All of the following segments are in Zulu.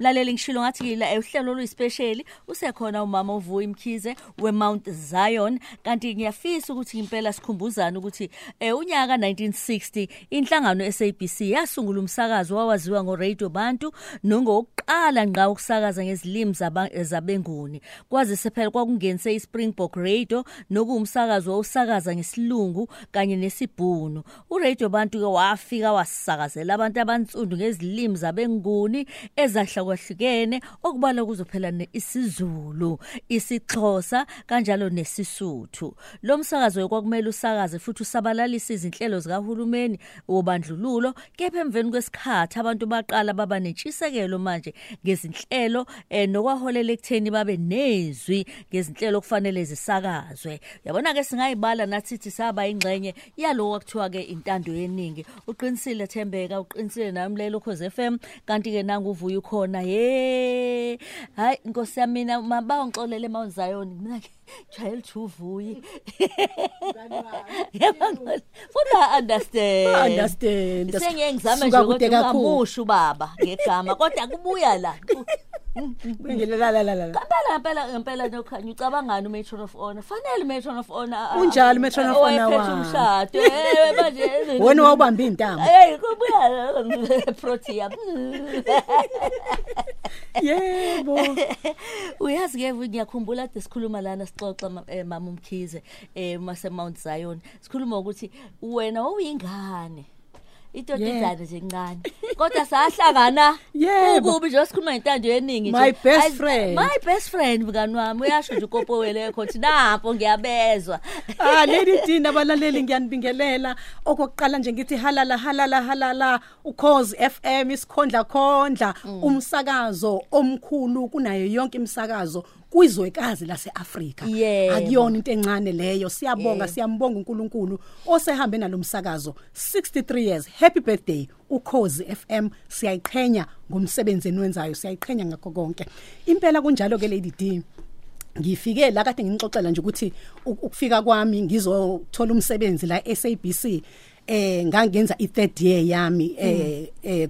mlaleli ngishilo ngathi la uhlelo oluyispecial usekhona umama uvuya imkhize weMount Zion. Kanti ngiyafisa ukuthi impela sikhumbuzana ukuthi eh unyaka 1960 inhlangano SABC yasungula umsakazo wawaziwa ngoRadio Bantu nongokuqala ngqa ukusakaza ngezilimi zabenguni. Kwazi sephela kwakungenise iSpringbok Radio nokuwumsakazo wosakaza ngesilungu kanye nesibhunu. uRadio Bantu ke wafika wasakazela abantu abantsundu ngezilimi zabenguni ezahlukahlukene okubala kuzophela isizulu isixhosa kanjalo nesisuthu. Lo msakazo kwakumele usakaze futhi usabalalise izinhlelo zikahulumeni wobandlululo kepha emveni kwesikhathi abantu baqala baba nentshisekelo manje ngezinhlelo eh, nokwaholela ekutheni babe nezwi ngezinhlelo kufanele zisakazwe. Yabona ke singayibala nathithi saba ingxenye yaloko kuthiwa ke intando yeningi. Uqinisile Thembeka uqinisile namlelo khoze FM kanti ke nangu uvuya ukhona ye hayi inkosi yami mina mabawa ngixolele Mount Zion. Mina jayel thuvuyi futhi i understand. Understand. Sengiye ngizama nje ukuthi ungamusha ubaba ngegama kodwa kubuya la. Ngilala la la la. Ngempela ngempela ngempela nokhanya ucabangani umatron of honor? Fanele umatron of honor. Unjalo umatron of honor wa. umshado. Eh manje. Wena wawubamba intamo. Eh kubuya protea. Yebo. Uyazi ke ngiyakhumbula ade sikhuluma lana sixoxa mama umkhize eh mase Mount Zion. Sikhuluma ukuthi wena wawuyingane. idodezana nje encane kodwa sahlangana. Ukubi nje sikhuluma ngentando yeningi nje. My best friend. my best friend mngani wami. Uyasho nje ukopowele khona napho ngiyabezwa. Ah lady Dina abalaleli ngiyanibingelela okokuqala nje ngithi halala halala halala. Ukhozi FM isikhondla khondla. Umsakazo omkhulu kunayo yonke imisakazo kwizwekazi laseAfrika. Akuyona into encane leyo. Siyabonga siyambonga uNkulunkulu osehambe nalomsakazo 63 years. Happy birthday ukhozi FM siyayiqhenya ngomsebenzi enwenzayo siyayiqhenya ngakho konke. Impela kunjalo ke lady D ngifike la kade nginixoxela nje ukuthi ukufika kwami ngizothola umsebenzi la SABC eh ngangenza i3rd year yami eh eh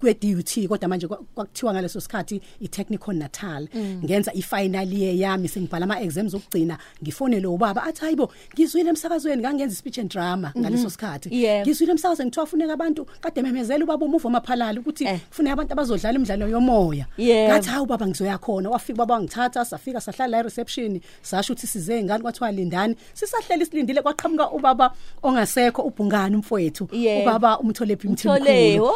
kwe DUT kodwa manje kwakuthiwa ngaleso sikhathi iTechnical Natal. Ngenza ifinal year yami sengibhala ama exams okugcina. Ngifonele ubaba athi hayibo ngizwile emsakazweni ngangenza speech and drama ngaleso sikhathi. Ngizwile emsakazweni kuthiwa funeka abantu kade memezela ubaba umuvo maphalala ukuthi kufuneka abantu abazodlala imidlalo yomoya. Ngathi hawu baba ngizoya khona. Wafika baba ngithatha safika sahlala la reception sasho ukuthi size ngani? Kwathiwa lindani sisahlela isilindile kwaqhamuka ubaba ongasekho ubhunga ngani umfowethu ubaba umtholephi mthimkhulu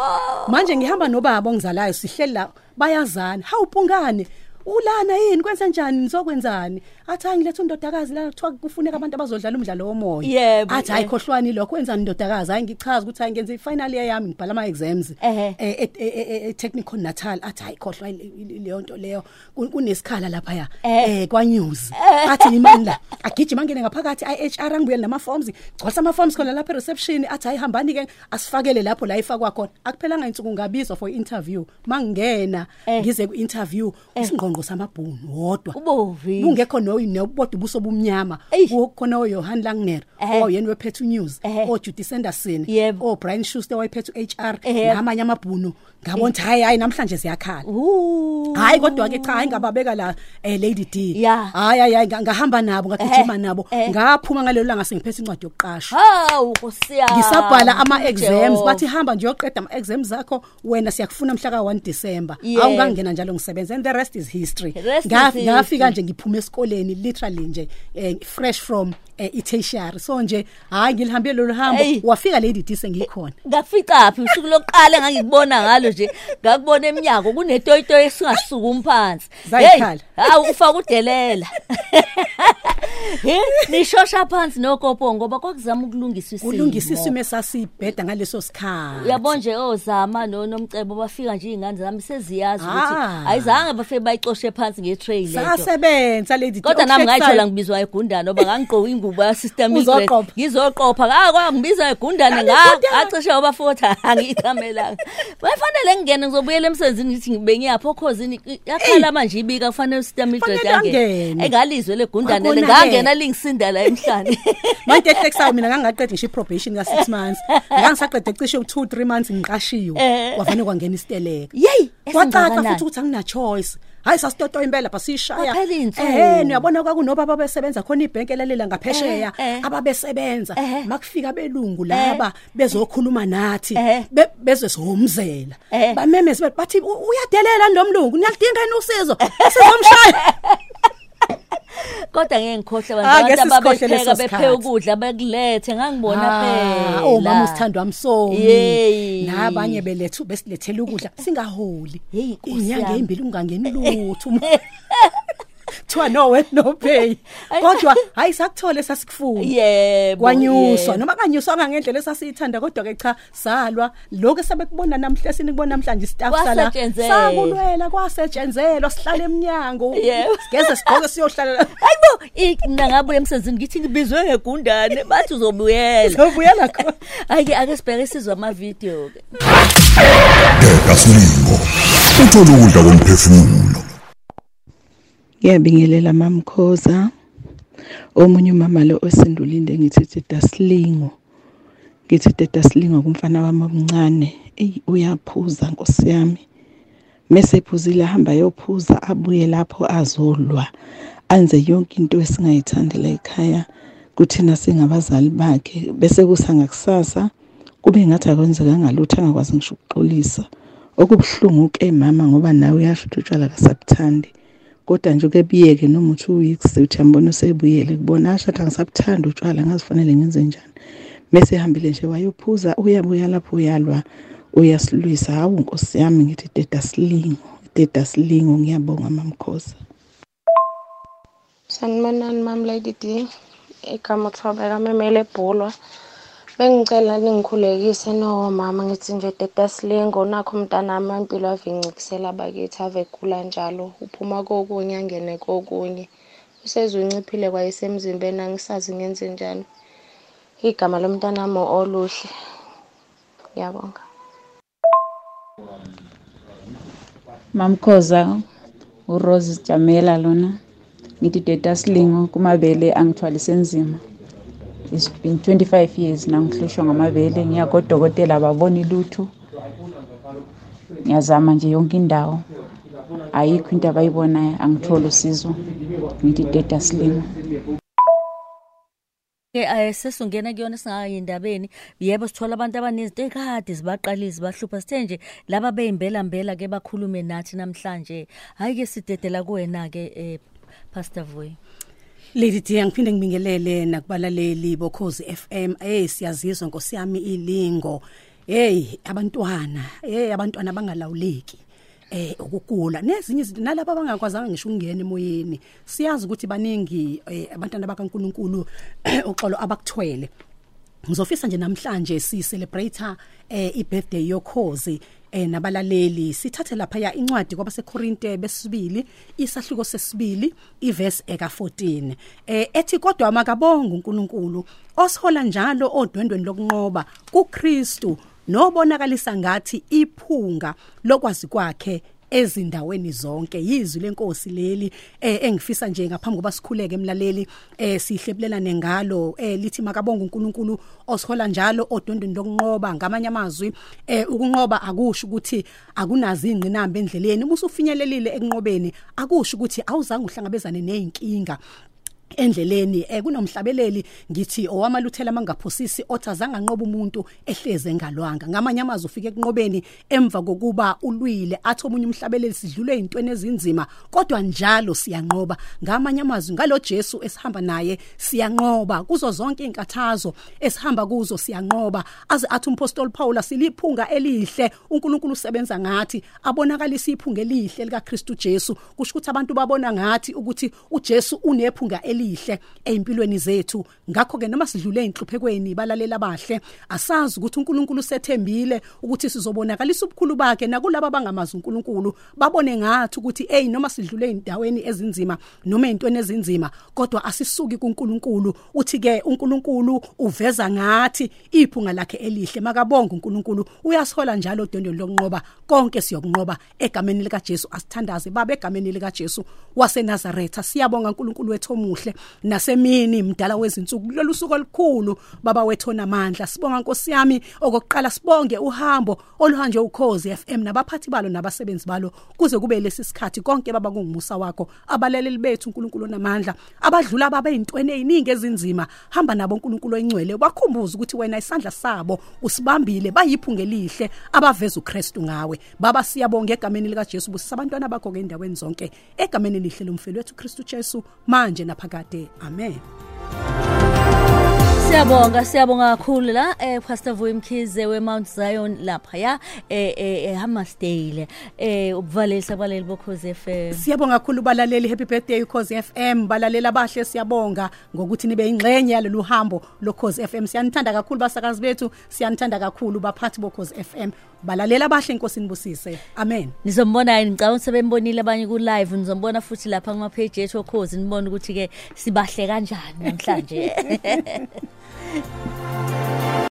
manje ngihamba nobaba ongizalayo sihleli la bayazana hawupungane ulana yini? Kwenza njani? Nizokwenzani athi angilethe undodakazi la kuthiwa kufuneka abantu abazodlala umdlalo womoya. Athi hayi khohlwani lokho wenzani ndodakazi. Hayi ngichaza ukuthi hayi ngenze ifinal year yami ngibhala ama exams eh technical natal. Athi hayi khohlwa leyo nto leyo. Kunesikhala lapha ya. Eh. Kwa news athi imani la agijima ngene ngaphakathi iHR angibuye nama forms gcwalisa ama forms khona lapha reception athi hayi hambani ke asifakele lapho la ifakwa khona. Akuphelanga insuku ngabizwa for interview mangena ngize ku interview isingqonqo samabhunu wodwa ubovi kungekho no nobodwa ubuso bumnyama kukhona uJohan Langner oyena wephethu news oJudy Sanderson oBrian Schuster wayephethu HR namanye amabhunu. Ngabona ukuthi hayi hayi namhlanje siyakhala. Hayi kodwa ke cha hayi ngababeka la eh Lady D. Hayi hayi ngahamba nabo ngagijima nabo. ngaphuma ngalelo langa sengiphethe incwadi yokuqasha. Hawu nkosiyami ngisabhala ama exams bathi hamba nje uyoqeda ama exams zakho wena siyakufuna mhla ka 1 December awungangena njalo ngisebenza and the rest is history. Ngafika nje ngiphuma esikoleni literally nje fresh from itertiary. So nje hayi ngilihambe lolu hambo. Wafika lady D sengikhona. Ngafika phi? Usuku lokuqala ngangikubona ngalo nje ngakubona eminyako kunetoyitoy esingasuka umphansi zayikhala hawu ufaka udelela. Nishosha phansi nokopo ngoba kwakuzama ukulungisa isimo. Ulungisa isimo esasibheda ngaleso sikhathi. Uyabona nje ozama no nomcebo bafika nje izingane zami seziyazi ukuthi ayizange bafike bayixoshe phansi ngetrail leyo. Sasebenza lady kodwa nami ngayithola ngibizwa egundane ngoba ngangigqoka ingubo ya system ngizoqopha. Ngakwa ngibizwa egundane ngacishe abafotha angiyithamelanga bafanele ngingene ngizobuyela emsebenzini ngithi ngibe ngiyapho khosini yakhala manje ibika kufanele system address yangena engalizwe legundane ngangena lingisinda la emhlanje manje ehlekisa mina ngangaqeda ngisho iprobation ka 6 months. Ngangisaqeda cishe u2 3 months ngiqashiwe kwavane kwangena isiteleka. Yey wacaca Esingakanani? futhi ukuthi angina choice hayi sasitoto impela basishaya Kwaphela iy'nsuku. eh niyabona kwakunobaba abesebenza khona ibhenki lalela ngaphesheya Eh, eh. ababesebenza Eh. makufika belungu laba bezokhuluma nathi Eh. be- bezwe sihomzela Eh. bamemeze bathi, bathi "U- uyadelela lo mlungu niyalidinga yini usizo sizomshaya kodwa ngeke ngikhohle Ah, abantu ababepheka bepheka ukudla bekulethe ngangibona phela. oh mama usithandwa msomi Yey. nabanye belethu besilethela ukudla singaholi. Inyanga ezimbili ungangeni lutho. thiwa no wet no pay. Ay. kodwa hayi sakuthole sasikufuna yebo kwanyuswa yebo. noma kanyuswa ngendlela esasiyithanda kodwa ke cha salwa. Lokho sabekubona namhla sinikubona namhlanje staff sala. Kwasetshenzelwa. sakulwela kwasetshenzelwa sihlala eminyango Yebo. sigeze sigqoke siyohlala hayibo i- mina ngabuya emsebenzini ngithi ngibizwe ngegundane bathi uzobuyela. Sobuyela khona. Ayike ake sibheke sizwe amavidiyo ke Deda Silingo uthola ukudla komphefumulo. Ngiyabingelela mamkhoza. Omunye umama lo osendulinde ngithi Teta Slingo. Ngithi Teta Slingo kumfana wami omncane. Ey uyaphuza Nkosi yami. Mase ephuzile hamba yophuza abuye lapho azolwa. Anze yonke into esingayithandela ekhaya kuthina singabazali bakhe bese kusanga kusasa kube ngathi akwenzeka ngalutho angakwazi ngisho ukuxolisa. Okubuhlungu ke mama ngoba nawe uyasho ukuthi utshwala kasabuthandi. Kodwa nje ke biyeke noma uthi weeks uthi yambona usebuyele kubona asho athi angisabuthanda utshwala ngazifanele ngenze njani mase ehambile nje wayophuza uyabuya lapho uyalwa uyasilwisa hawu nkosi yami ngithi deda silingo deda silingo ngiyabonga mamkhoza Sanibonani Mam Lady D. Igama Thobeka memele ebhulwa. Bengicela ningikhulekise no mama ngithi nje Teta Slingo nakho umntanami impilo avincikisela bakithi ave gula njalo. Uphuma kokunye angene kokunye. Usezwinciphile kwayisemzimbeni angisazi ngenze njani. Igama lomntanami oluhle. Ngiyabonga. Mamkhoza uRose Jamela lona ngithi Teta Slingo kumabele angithwalise nzima it's been 25 years na ngihlushwa ngamabele ngiya kodokotela ababoni lutho. Ngiyazama nje yonke indawo. Ayikho into abayibonayo angitholi usizo. Ngithi Teta Slingo ke eh sesungena kuyona singayindabeni yebo sithola abantu abaninzi ekade zibaqalisa bahlupha sithe nje laba beyimbela mbela ke bakhulume nathi namhlanje. Hayi ke sidedela kuwena ke eh Pastor Vuyo Lady D ngiphinde ngibingelele nakubalaleli bokhozi FM eh siyazizwa Nkosi yami ilingo. Hey abantwana hey abantwana bangalawuleki eh ukugula. Nezinye izinto nalabo abangakwazanga ngisho ukungena emoyeni siyazi ukuthi baningi eh, abantwana bakaNkuluNkulu uxolo abakuthwele. Ngizofisa nje namhlanje si celebrate eh ibirthday yokhozi eh nabalaleli. Sithathe lapha ya incwadi kwabaseKorinte besibili isahluko sesibili iverse eka 14 eh ethi kodwa makabonga uNkulunkulu osihola njalo odwendweni lokunqoba kuKristu nobonakalisa ngathi iphunga lokwazi kwakhe ezindaweni zonke. Yizwi lenkosi leli eh, engifisa nje ngaphambi koba sikhuleke emlaleli eh sihleblelane ngalo eh lithi makabonga uNkulunkulu osihola njalo odondweni lokunqoba ngamanye amazwi ukunqoba akusho ukuthi akunazi ingqinamba endleleni. Musufinyelelile ekunqobeni akusho ukuthi awuzange uhlangabezane nezinkinga endleleni eh kunomhlabeleli ngithi owamaluthela mangaphosisi othi azange anqoba umuntu ehleze engalwanga. Ngamanye amazwi ufike kunqobeni emva kokuba ulwile athi omunye umhlabeleli sidlule izintweni ezinzima kodwa njalo siyanqoba. Ngamanye amazwi ngalo Jesu esihamba naye siyanqoba. Kuzo zonke inkathazo esihamba kuzo siyanqoba. Aze athi umpostoli Paul siliphunga elihle. uNkulunkulu usebenza ngathi abonakalisa iphunga elihle lika Kristu Jesu. Kusho ukuthi abantu babona ngathi ukuthi uJesu unephunga elihle empilweni zethu. Ngakho ke noma sidlule inhluphekweni balalela abahle asazi ukuthi uNkulunkulu sethembile ukuthi sizobonakalisa ubukhulu bakhe nakulabo abangamazi uNkulunkulu. Babone ngathi ukuthi hey noma sidlule indaweni ezinzima noma ezintweni ezinzima kodwa asisuki kuNkulunkulu. Uthi ke uNkulunkulu uveza ngathi iphunga lakhe elihle makabonga uNkulunkulu. Uyasihola njalo dondweni lokunqoba konke siyokunqoba egameni lika Jesu asithandaze babe egameni lika Jesu waseNazaretha. Siyabonga uNkulunkulu wethu omuhle. Elihle nasemini mdala wezinsuku. Lolu suku olukhulu baba wethu onamandla sibonga Nkosi yami okokuqala sibonge uhambo oluhanjwe ukhozi FM nabaphathi balo nabasebenzi balo. Kuze kube lesi sikhathi konke baba kungumusa wakho abalaleli bethu uNkulunkulu onamandla abadlula babe intweni eziningi ezinzima. Hamba nabo uNkulunkulu oyingcwele bakhumbuza ukuthi wena isandla sabo usibambile bayiphunge elihle abaveza uKristu ngawe. Baba siyabonga egameni lika Jesu busisa abantwana bakho ke endaweni zonke. Egameni elihle lomfelo wethu Kristu Jesu manje naphakade amen. Siyabonga siyabonga kakhulu la eh Pastor Vuyi Mkhize we Mount Zion lapha ya eh eh Hammersdale eh ubuvalelisa baleli bokhoze FM Siyabonga kakhulu balaleli happy birthday ukhozi FM balalela bahle siyabonga ngokuthi nibe ingxenye yalolu hambo lokhozi FM siyanithanda kakhulu basakazi bethu siyanithanda kakhulu baphathi bokhozi FM balalela bahle inkosini busise. Amen. Nizombona yini? Ngicabanga sebembonile abanye ku live nizombona futhi lapha kuma page ethu okhozi. Nibone ukuthi ke sibahle kanjani namhlanje.